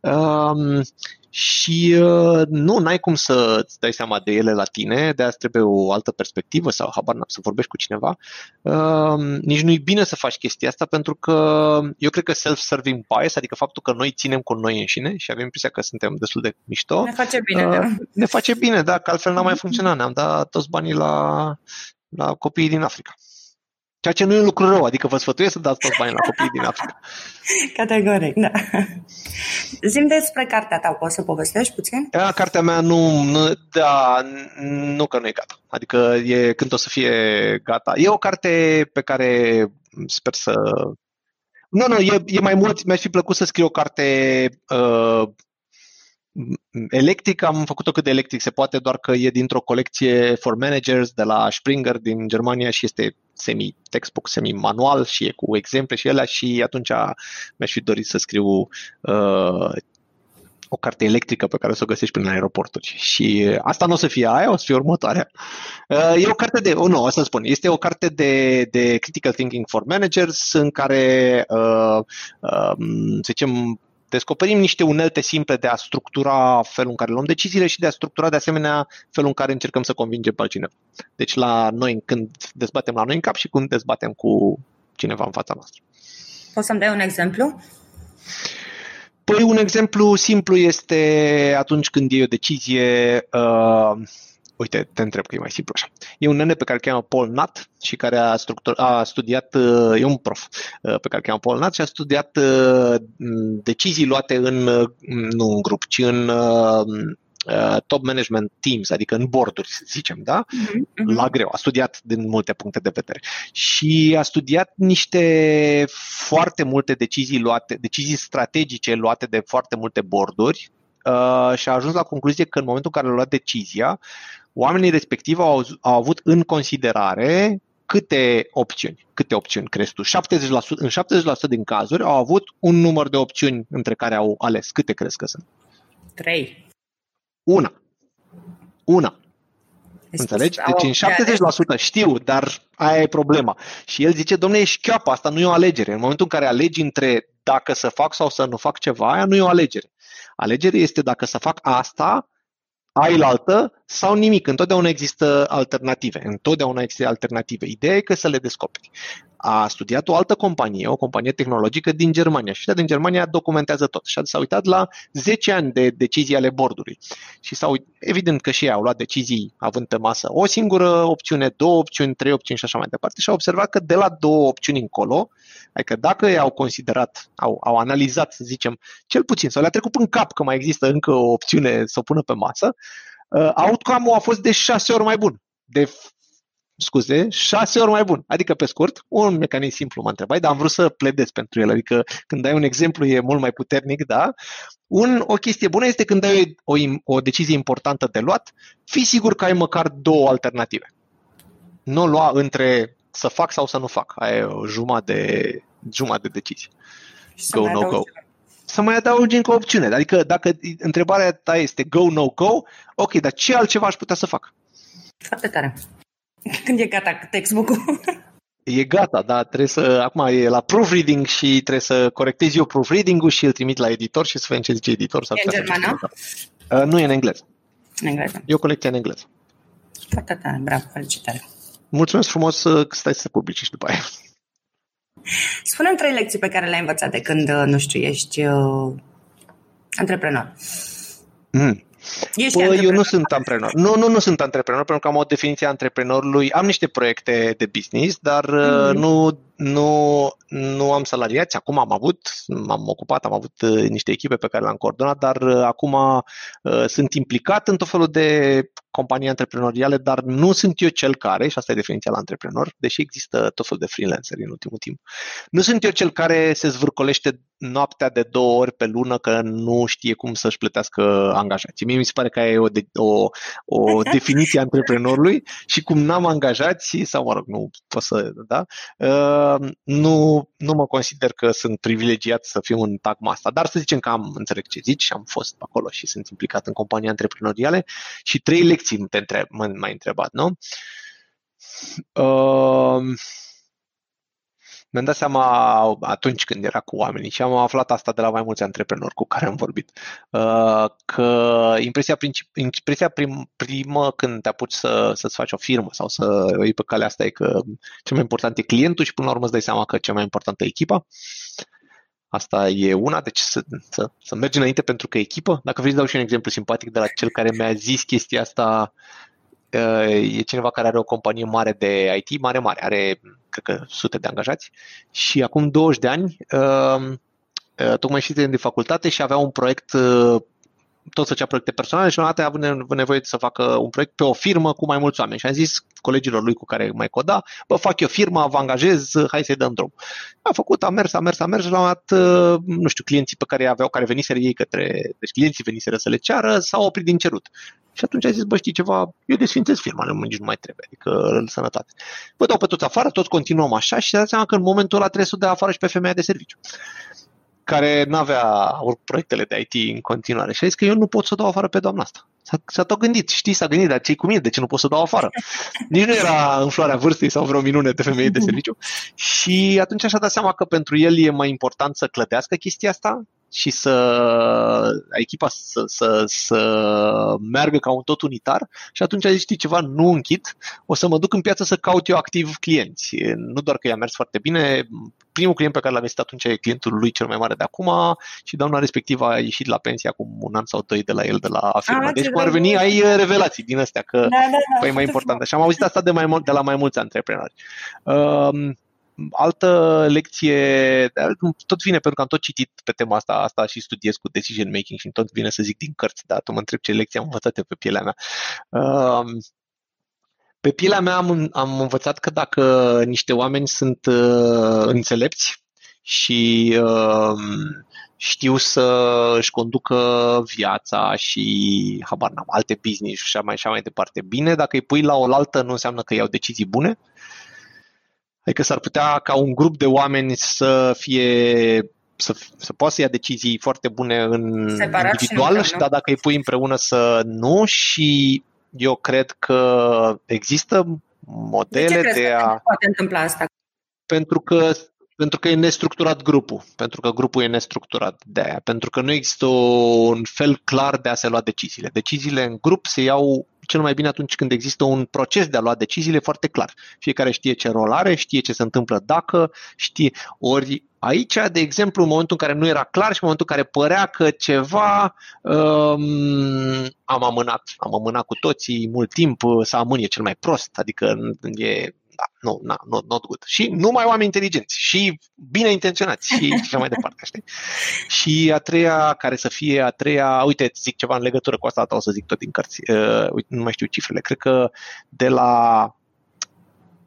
Speaker 2: Um, și uh, nu, n-ai cum să îți dai seama de ele la tine, de asta trebuie o altă perspectivă sau habar n să vorbești cu cineva. Uh, nici nu-i bine să faci chestia asta pentru că eu cred că self-serving bias, adică faptul că noi ținem cu noi înșine și avem impresia că suntem destul de mișto.
Speaker 1: Ne face bine, uh, da.
Speaker 2: Ne face bine, da, că altfel n-am mai funcționat. Ne-am dat toți banii la, la copiii din Africa. Ceea ce nu e un lucru rău, adică vă sfătuiesc să dați toți banii la copiii din Africa.
Speaker 1: Categoric, da. Zim despre cartea ta, poți să povestești puțin?
Speaker 2: A, cartea mea nu, nu, da, nu că nu e gata. Adică e când o să fie gata. E o carte pe care sper să... Nu, nu, e, e mai mult, mi-ar fi plăcut să scriu o carte uh, electric, am făcut-o cât de electric se poate, doar că e dintr-o colecție for managers de la Springer din Germania și este semi-textbook, semi-manual și e cu exemple și ele și atunci mi-aș fi dorit să scriu uh, o carte electrică pe care o să o găsești prin aeroporturi. Și asta nu o să fie aia, o să fie următoarea. Uh, e o carte de, oh, nu, o să spun, este o carte de, de critical thinking for managers în care, uh, uh, să zicem, descoperim niște unelte simple de a structura felul în care luăm deciziile și de a structura de asemenea felul în care încercăm să convingem pe cineva. Deci la noi când dezbatem la noi în cap și când dezbatem cu cineva în fața noastră.
Speaker 1: Poți să-mi dai un exemplu?
Speaker 2: Păi un exemplu simplu este atunci când iei o decizie uh, Uite, te întreb că e mai simplu așa. E un nene pe care îl cheamă Paul Nat și care a, structur, a studiat, e un prof uh, pe care îl cheamă Paul Nat și a studiat uh, decizii luate în, nu în grup, ci în uh, top management teams, adică în borduri, să zicem, da? Mm-hmm. La greu. A studiat din multe puncte de vedere. Și a studiat niște foarte multe decizii luate, decizii strategice luate de foarte multe borduri uh, și a ajuns la concluzie că în momentul în care a luat decizia, oamenii respectivi au, au avut în considerare câte opțiuni, câte opțiuni crezi tu? 70%, în 70% din cazuri au avut un număr de opțiuni între care au ales. Câte crezi că sunt?
Speaker 1: Trei.
Speaker 2: Una. Una. Înțelegi? Deci în 70% știu, dar aia e problema. Și el zice, domnule, ești chiapa, asta nu e o alegere. În momentul în care alegi între dacă să fac sau să nu fac ceva, aia nu e o alegere. Alegerea este dacă să fac asta ai la altă sau nimic. Întotdeauna există alternative. Întotdeauna există alternative. Ideea e că să le descoperi. A studiat o altă companie, o companie tehnologică din Germania și din Germania documentează tot. Și s-a uitat la 10 ani de decizii ale bordului. Și s-au, evident că și ei au luat decizii având pe masă o singură opțiune, două opțiuni, trei opțiuni și așa mai departe și au observat că de la două opțiuni încolo, adică dacă ei au considerat, au, au analizat, să zicem, cel puțin, sau le-a trecut în cap că mai există încă o opțiune să o pună pe masă, uh, outcome-ul a fost de șase ori mai bun. De scuze, șase ori mai bun. Adică, pe scurt, un mecanism simplu mă întrebai, dar am vrut să pledez pentru el. Adică, când ai un exemplu, e mult mai puternic, da? Un, o chestie bună este când ai o, o decizie importantă de luat, fii sigur că ai măcar două alternative. Nu lua între să fac sau să nu fac. Ai o jumătate de, jumătate de decizie. Go, no, go. Să mai adaugi încă o opțiune. Adică dacă întrebarea ta este go, no, go, ok, dar ce altceva aș putea să fac?
Speaker 1: Foarte tare. Când e gata textbook-ul?
Speaker 2: E gata, da, trebuie să, acum e la proofreading și trebuie să corectez eu proofreading-ul și îl trimit la editor și să vedem ce zice editor.
Speaker 1: E în germană?
Speaker 2: Uh, nu e în engleză.
Speaker 1: În engleză.
Speaker 2: E o colecție în engleză.
Speaker 1: Foarte tare, bravo, felicitări.
Speaker 2: Mulțumesc frumos că stai să publici și după aia.
Speaker 1: Spune-mi trei lecții pe care le-ai învățat de când, uh, nu știu, ești uh, antreprenor.
Speaker 2: Mm. Ești păi, eu nu sunt antreprenor. Nu, nu, nu sunt antreprenor, pentru că am o definiție a antreprenorului. Am niște proiecte de business, dar mm-hmm. nu, nu, nu am salariați. Acum am avut, m-am ocupat, am avut uh, niște echipe pe care le-am coordonat, dar uh, acum uh, sunt implicat în tot felul de companii antreprenoriale, dar nu sunt eu cel care, și asta e definiția la antreprenor, deși există tot felul de freelanceri în ultimul timp, nu sunt eu cel care se zvârcolește noaptea de două ori pe lună că nu știe cum să-și plătească angajații. Mie mi se pare că e o, de, o, o definiție a antreprenorului și cum n-am angajați, sau mă rog, nu pot să, da, uh, nu, nu mă consider că sunt privilegiat să fiu în tagma asta, dar să zicem că am înțeleg ce zici și am fost acolo și sunt implicat în companii antreprenoriale și trei lecții te întreb, m-ai întrebat, nu? Uh, mi-am dat seama atunci când era cu oamenii și am aflat asta de la mai mulți antreprenori cu care am vorbit, uh, că impresia, princip- impresia prim, primă când te apuci să, să-ți faci o firmă sau să o iei pe calea asta e că cel mai important e clientul și până la urmă îți dai seama că cel mai important e echipa. Asta e una, deci să, să, să mergi înainte pentru că echipă. Dacă vrei să dau și un exemplu simpatic de la cel care mi-a zis chestia asta e cineva care are o companie mare de IT, mare, mare, are, cred că, sute de angajați. Și acum 20 de ani tocmai și de facultate și avea un proiect tot făcea proiecte personale și odată a avut nevoie să facă un proiect pe o firmă cu mai mulți oameni. Și am zis colegilor lui cu care mai coda, bă, fac eu firma, vă angajez, hai să-i dăm drum. A făcut, a mers, a mers, a mers și la un dat, uh, nu știu, clienții pe care aveau, care veniseră ei către, deci clienții veniseră să le ceară, s-au oprit din cerut. Și atunci a zis, bă, știi ceva, eu desfințez firma, nu, nici nu mai trebuie, adică în sănătate. Vă dau pe toți afară, toți continuăm așa și dați seama că în momentul ăla trebuie să dea afară și pe femeia de serviciu care nu avea proiectele de IT în continuare. Și a zis că eu nu pot să dau afară pe doamna asta. S-a, s-a tot gândit, știi, s-a gândit, dar ce cu mine, de ce nu pot să dau afară? Nici nu era în floarea vârstei sau vreo minune de femeie de serviciu. Și atunci și-a dat seama că pentru el e mai important să clădească chestia asta și să echipa să, să, să meargă ca un tot unitar și atunci a zis, știi ceva, nu închid, o să mă duc în piață să caut eu activ clienți. Nu doar că i-a mers foarte bine, primul client pe care l-am găsit atunci e clientul lui cel mai mare de acum și doamna respectivă a ieșit la pensie acum un an sau doi de la el, de la firma. A, deci cum ar veni, ai revelații din astea, că da, da, da, păi e mai important. Și am auzit asta de, mai mult, de la mai mulți antreprenori. Um, altă lecție, tot vine pentru că am tot citit pe tema asta, asta și studiez cu decision making și tot vine să zic din cărți, dar tu mă întreb ce lecții am învățat pe pielea mea. Um, pe pielea mea am, am învățat că dacă niște oameni sunt uh, înțelepți și uh, știu să își conducă viața și, habar n-am, alte business și așa mai, așa mai departe bine, dacă îi pui la oaltă nu înseamnă că iau decizii bune, Adică s-ar putea ca un grup de oameni să fie să, să poată să ia decizii foarte bune în Separat individual, și dar dacă îi pui împreună să nu și eu cred că există modele
Speaker 1: de,
Speaker 2: de a...
Speaker 1: poate întâmpla asta?
Speaker 2: Pentru că pentru că e nestructurat grupul, pentru că grupul e nestructurat de aia, pentru că nu există un fel clar de a se lua deciziile. Deciziile în grup se iau cel mai bine atunci când există un proces de a lua deciziile foarte clar. Fiecare știe ce rol are, știe ce se întâmplă dacă, știe. Ori aici, de exemplu, în momentul în care nu era clar și în momentul în care părea că ceva um, am amânat, am amânat cu toții mult timp, să amân e cel mai prost, adică e da, nu, no, no, not good. Și numai oameni inteligenți și bine intenționați și așa mai departe, știi? Și a treia, care să fie a treia, uite, zic ceva în legătură cu asta, o să zic tot din cărți, uh, uite, nu mai știu cifrele, cred că de la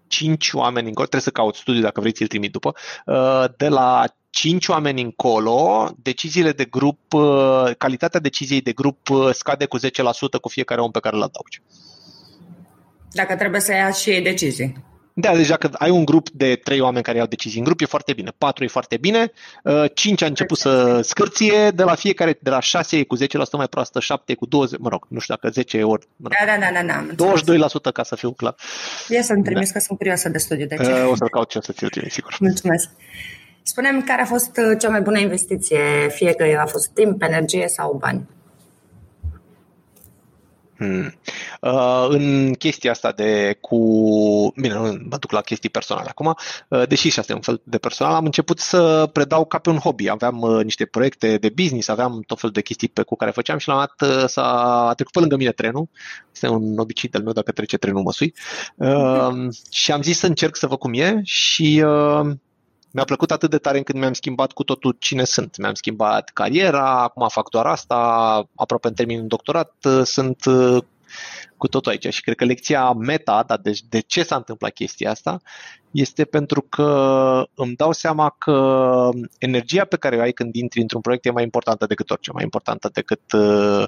Speaker 2: 5 oameni încolo, trebuie să caut studiu dacă vrei ți-l trimit după, uh, de la 5 oameni încolo, deciziile de grup, uh, calitatea deciziei de grup uh, scade cu 10% cu fiecare om pe care îl adaugi.
Speaker 1: Dacă trebuie să ia și ei decizii.
Speaker 2: Da, deci dacă ai un grup de trei oameni care iau decizii în grup, e foarte bine. Patru e foarte bine. Uh, cinci a început să scârție, de la fiecare, de la șase e cu 10% mai proastă, șapte e cu 20, mă rog, nu știu dacă 10 ori. Mă
Speaker 1: rog, da, da, da, da,
Speaker 2: 22% ca să fiu clar.
Speaker 1: Ia să-mi trimis da. că sunt curioasă de studiu de ce.
Speaker 2: Uh, o să-l caut ce să ți-l trimis, sigur.
Speaker 1: Mulțumesc. Spunem care a fost uh, cea mai bună investiție, fie că a fost timp, energie sau bani.
Speaker 2: Hmm. Uh, în chestia asta de cu... Bine, nu mă duc la chestii personale acum, uh, deși și asta e un fel de personal, am început să predau ca pe un hobby. Aveam uh, niște proiecte de business, aveam tot felul de chestii pe cu care făceam și la un dat uh, s-a a trecut pe lângă mine trenul. Este un obicei de-al meu, dacă trece trenul mă sui. Uh, și am zis să încerc să văd cum e și... Uh, mi-a plăcut atât de tare încât mi-am schimbat cu totul cine sunt. Mi-am schimbat cariera, acum fac doar asta, aproape în termin doctorat, sunt uh, cu totul aici. Și cred că lecția meta, dar de, de ce s-a întâmplat chestia asta, este pentru că îmi dau seama că energia pe care o ai când intri într-un proiect e mai importantă decât orice, mai importantă decât uh,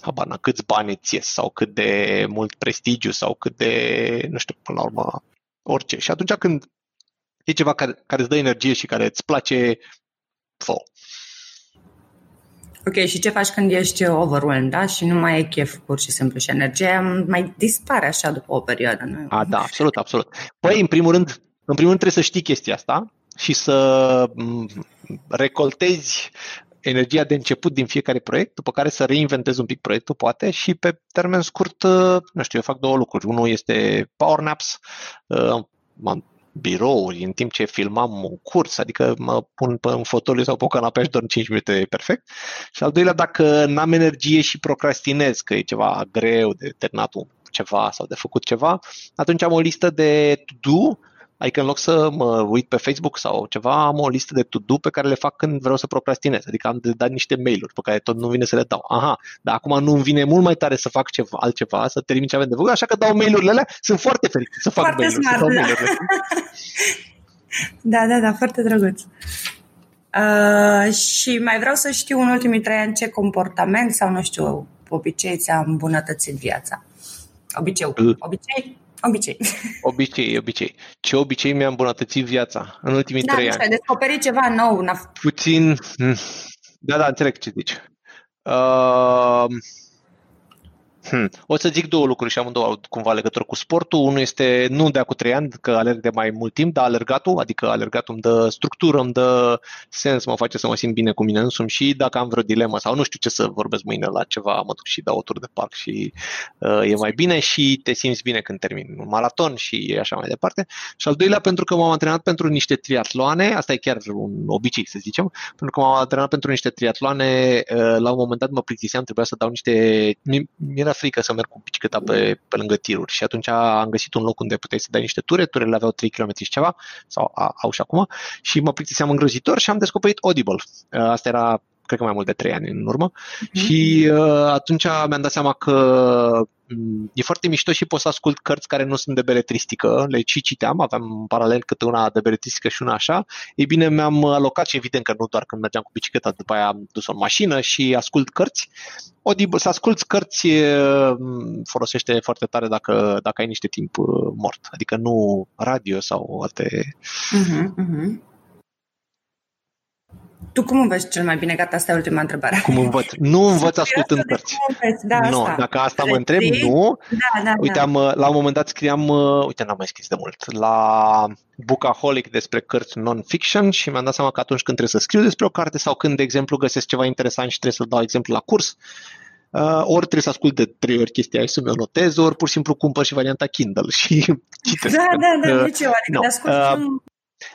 Speaker 2: habar câți bani îți ies sau cât de mult prestigiu sau cât de, nu știu, până la urmă, orice. Și atunci când e ceva care, care îți dă energie și care îți place, fă
Speaker 1: Ok, și ce faci când ești overwhelmed, da? Și nu mai ai chef pur și simplu și energia mai dispare așa după o perioadă, nu?
Speaker 2: A, da, absolut, absolut. Păi, în primul rând, în primul rând trebuie să știi chestia asta și să recoltezi energia de început din fiecare proiect, după care să reinventezi un pic proiectul, poate, și pe termen scurt, nu știu, eu fac două lucruri. Unul este power naps, m-am birouri în timp ce filmam un curs, adică mă pun pe un fotoliu sau pe o canapea și dorm 5 minute perfect. Și al doilea, dacă n-am energie și procrastinez, că e ceva greu de terminat un ceva sau de făcut ceva, atunci am o listă de to-do Adică în loc să mă uit pe Facebook sau ceva, am o listă de to-do pe care le fac când vreau să procrastinez. Adică am de dat niște mail-uri pe care tot nu vine să le dau. Aha, dar acum nu îmi vine mult mai tare să fac ceva, altceva, să termin ce avem de făcut, așa că dau mail-urile alea. Sunt foarte fericit să fac
Speaker 1: foarte
Speaker 2: mail-uri.
Speaker 1: Smart,
Speaker 2: să dau
Speaker 1: da.
Speaker 2: mail-urile.
Speaker 1: da, da, da, foarte drăguț. Uh, și mai vreau să știu în ultimii trei ani ce comportament sau, nu știu, obicei ți-a îmbunătățit viața. Obicei, obicei, obicei.
Speaker 2: Obicei, obicei. Ce obicei mi-a îmbunătățit viața în ultimii
Speaker 1: da,
Speaker 2: trei
Speaker 1: nu
Speaker 2: ani?
Speaker 1: ai descoperit ceva nou.
Speaker 2: Puțin... hmm. Da, da, înțeleg ce zici. Uh, Hmm. O să zic două lucruri și amândouă au cumva legătură cu sportul. Unul este nu de acum trei ani, că alerg de mai mult timp, dar alergatul, adică alergatul îmi dă structură, îmi dă sens, mă face să mă simt bine cu mine însumi și dacă am vreo dilemă sau nu știu ce să vorbesc mâine la ceva, mă duc și dau o tur de parc și uh, e mai bine și te simți bine când termin un maraton și așa mai departe. Și al doilea, pentru că m-am antrenat pentru niște triatloane, asta e chiar un obicei să zicem, pentru că m-am antrenat pentru niște triatloane, uh, la un moment dat mă plictiseam, trebuia să dau niște... Mi-era frică să merg cu bicicleta pe, pe lângă tiruri și atunci am găsit un loc unde puteai să dai niște ture, turele aveau 3 km și ceva, sau a, au și acum, și mă plictiseam îngrozitor și am descoperit Audible. Asta era cred că mai mult de 3 ani în urmă. Mm-hmm. Și uh, atunci mi-am dat seama că um, e foarte mișto și pot să ascult cărți care nu sunt de beletristică, le și citeam, aveam în paralel câte una de beletristică și una așa. Ei bine, mi-am alocat și evident că nu doar când mergeam cu bicicleta, după aia am dus-o în mașină și ascult cărți. Audible, să asculți cărți folosește foarte tare dacă, dacă ai niște timp mort, adică nu radio sau alte...
Speaker 1: Uh-huh, uh-huh. Tu cum înveți cel mai bine? Gata, asta e ultima întrebare.
Speaker 2: Cum învăț? Nu învăț ascultând cărți.
Speaker 1: Da,
Speaker 2: nu,
Speaker 1: asta.
Speaker 2: dacă asta mă întreb, nu.
Speaker 1: Da, da,
Speaker 2: uite,
Speaker 1: da.
Speaker 2: am, la un moment dat scriam, uh, uite, n-am mai scris de mult, la Bookaholic despre cărți non-fiction și mi-am dat seama că atunci când trebuie să scriu despre o carte sau când, de exemplu, găsesc ceva interesant și trebuie să-l dau exemplu la curs, Uh, ori trebuie să ascult de trei ori chestia aia să mi-o notez, ori pur și simplu cumpăr și varianta Kindle și citesc.
Speaker 1: Da, da, da, uh, nici eu, adică no, de ascult uh, un...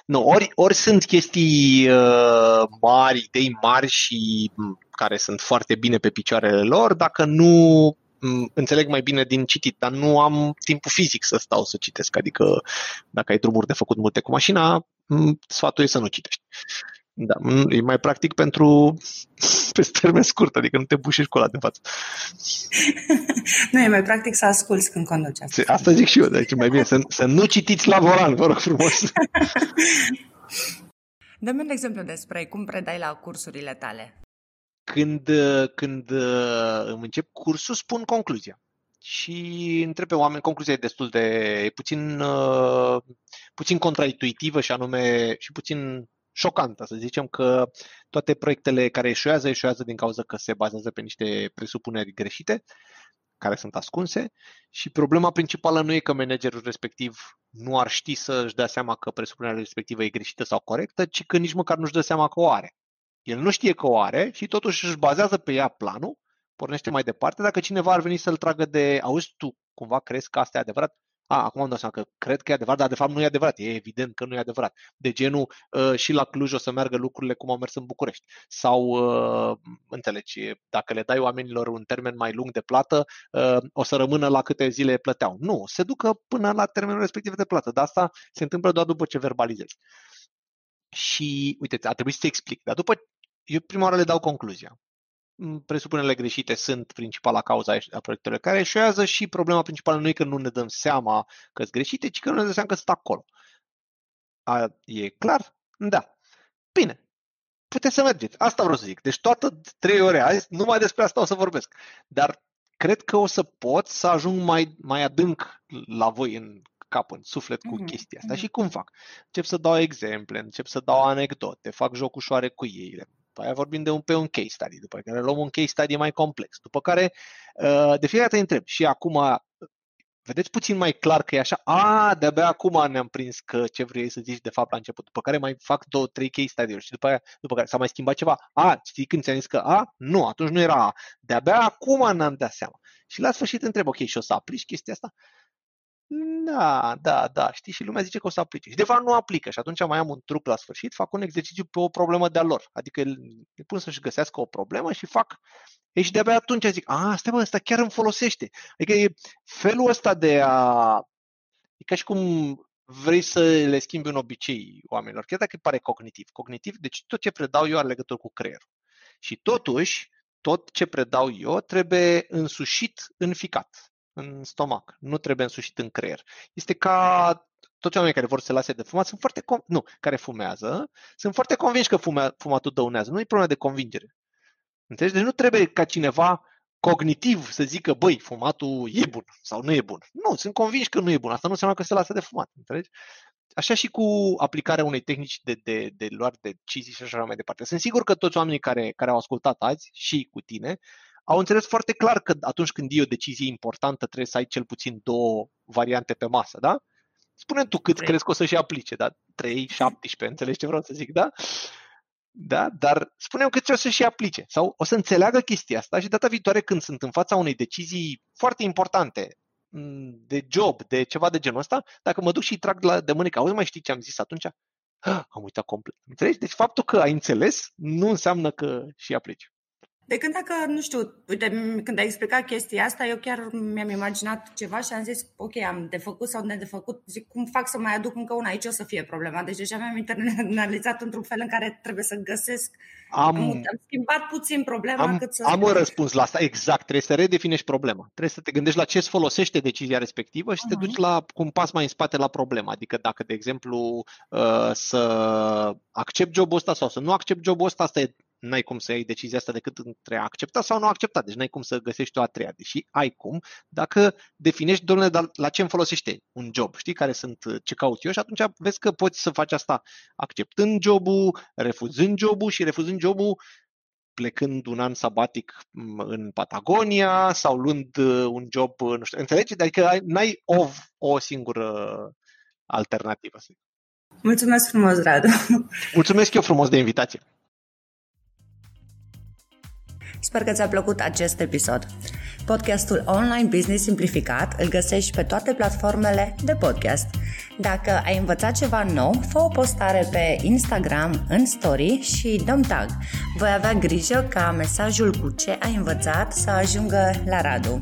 Speaker 2: Nu, ori, ori sunt chestii uh, mari, idei mari și m, care sunt foarte bine pe picioarele lor, dacă nu m, înțeleg mai bine din citit, dar nu am timpul fizic să stau să citesc, adică dacă ai drumuri de făcut multe cu mașina, m, sfatul e să nu citești. Da, e mai practic pentru pe termen scurt, adică nu te bușești cu ăla de față.
Speaker 1: nu, e mai practic să asculți când conduci. Asta,
Speaker 2: asta zic și eu, deci mai bine să, să nu citiți la volan, vă rog frumos.
Speaker 1: Dă-mi un exemplu despre cum predai la cursurile tale.
Speaker 2: Când, când îmi încep cursul, spun concluzia. Și întreb pe oameni, concluzia e destul de e puțin, puțin contraintuitivă și anume și puțin șocantă, să zicem că toate proiectele care eșuează, eșuează din cauza că se bazează pe niște presupuneri greșite, care sunt ascunse și problema principală nu e că managerul respectiv nu ar ști să-și dea seama că presupunerea respectivă e greșită sau corectă, ci că nici măcar nu-și dă seama că o are. El nu știe că o are și totuși își bazează pe ea planul, pornește mai departe. Dacă cineva ar veni să-l tragă de, auzi, tu cumva crezi că asta e adevărat? A, acum am dat seama că cred că e adevărat, dar de fapt nu e adevărat. E evident că nu e adevărat. De genul uh, și la Cluj o să meargă lucrurile cum au mers în București. Sau, uh, înțelegi, dacă le dai oamenilor un termen mai lung de plată, uh, o să rămână la câte zile plăteau. Nu, se ducă până la termenul respectiv de plată, dar asta se întâmplă doar după ce verbalizezi. Și, uite, a trebuit să te explic, dar după eu prima oară le dau concluzia presupunerile greșite sunt principala cauza a proiectelor care eșuează și problema principală nu e că nu ne dăm seama că sunt greșite, ci că nu ne dăm seama că sunt acolo. A, e clar? Da. Bine. Puteți să mergeți. Asta vreau să zic. Deci toată trei ore azi, numai despre asta o să vorbesc. Dar cred că o să pot să ajung mai, mai adânc la voi în cap, în suflet cu mm-hmm. chestia asta. Și cum fac? Încep să dau exemple, încep să dau anecdote, fac joc ușoare cu ei, după aia vorbim de un, pe un case study, după care luăm un case study mai complex, după care uh, de fiecare dată întreb și acum vedeți puțin mai clar că e așa, a, de-abia acum ne-am prins că ce vrei să zici de fapt la început, după care mai fac două, trei case study-uri și după, aia, după care s-a mai schimbat ceva, a, știi când ți-am zis că a, nu, atunci nu era a, de-abia acum ne-am dat seama. Și la sfârșit întreb, ok, și o să aplici chestia asta? Da, da, da, știi, și lumea zice că o să aplice. Și de fapt nu aplică și atunci mai am un truc la sfârșit, fac un exercițiu pe o problemă de-a lor. Adică îi pun să-și găsească o problemă și fac ei și de-abia atunci zic, a, stai bă, ăsta chiar îmi folosește. Adică e felul ăsta de a... E ca și cum vrei să le schimbi un obicei oamenilor, chiar dacă pare cognitiv. Cognitiv, deci tot ce predau eu are legătură cu creierul. Și totuși, tot ce predau eu trebuie însușit în ficat, în stomac. Nu trebuie însușit în creier. Este ca toți oamenii care vor să se lase de fumat sunt foarte, com- nu, care fumează, sunt foarte convinși că fume- fumatul dăunează. Nu e problemă de convingere. Înțelegi? Deci nu trebuie ca cineva cognitiv să zică, băi, fumatul e bun sau nu e bun. Nu, sunt convinși că nu e bun. Asta nu înseamnă că se lasă de fumat. Înțelegi? Așa și cu aplicarea unei tehnici de, de, de luar de decizii și așa mai departe. Sunt sigur că toți oamenii care, care au ascultat azi și cu tine au înțeles foarte clar că atunci când e o decizie importantă trebuie să ai cel puțin două variante pe masă, da? Spune tu cât crezi că o să-și aplice, da? 3, 17, înțelegi ce vreau să zic, da? Da? Dar spunem că o să și aplice sau o să înțeleagă chestia asta și data viitoare când sunt în fața unei decizii foarte importante mm, de job, de ceva de genul ăsta, dacă mă duc și trag de, la, de mânecă, auzi, mai știi ce am zis atunci? Am uitat complet. Înțelegi? Deci faptul că ai înțeles nu înseamnă că și aplici.
Speaker 1: De când dacă, nu știu, uite, când ai explicat chestia asta, eu chiar mi-am imaginat ceva și am zis, ok, am de făcut sau de făcut, zic, cum fac să mai aduc încă una, aici o să fie problema. Deci deja mi-am internalizat într-un fel în care trebuie să găsesc, am, am, am schimbat puțin problema
Speaker 2: am,
Speaker 1: cât să...
Speaker 2: Am un răspuns la asta, exact, trebuie să redefinești problema. Trebuie să te gândești la ce îți folosește decizia respectivă și uh-huh. te duci la, cu un pas mai în spate la problemă. Adică dacă, de exemplu, uh, să accept jobul ăsta sau să nu accept jobul ăsta, asta e n-ai cum să iei decizia asta decât între a accepta sau nu a accepta. Deci n-ai cum să găsești o a treia, deși ai cum, dacă definești, domnule, dar la ce îmi folosește un job, știi, care sunt ce caut eu și atunci vezi că poți să faci asta acceptând jobul, refuzând jobul și refuzând jobul plecând un an sabatic în Patagonia sau luând uh, un job, uh, nu știu, înțelegi? Adică n-ai o, o singură alternativă.
Speaker 1: Mulțumesc frumos, Radu!
Speaker 2: Mulțumesc eu frumos de invitație!
Speaker 1: Sper că ți-a plăcut acest episod. Podcastul Online Business Simplificat îl găsești pe toate platformele de podcast. Dacă ai învățat ceva nou, fă o postare pe Instagram în story și dăm tag. Voi avea grijă ca mesajul cu ce ai învățat să ajungă la Radu.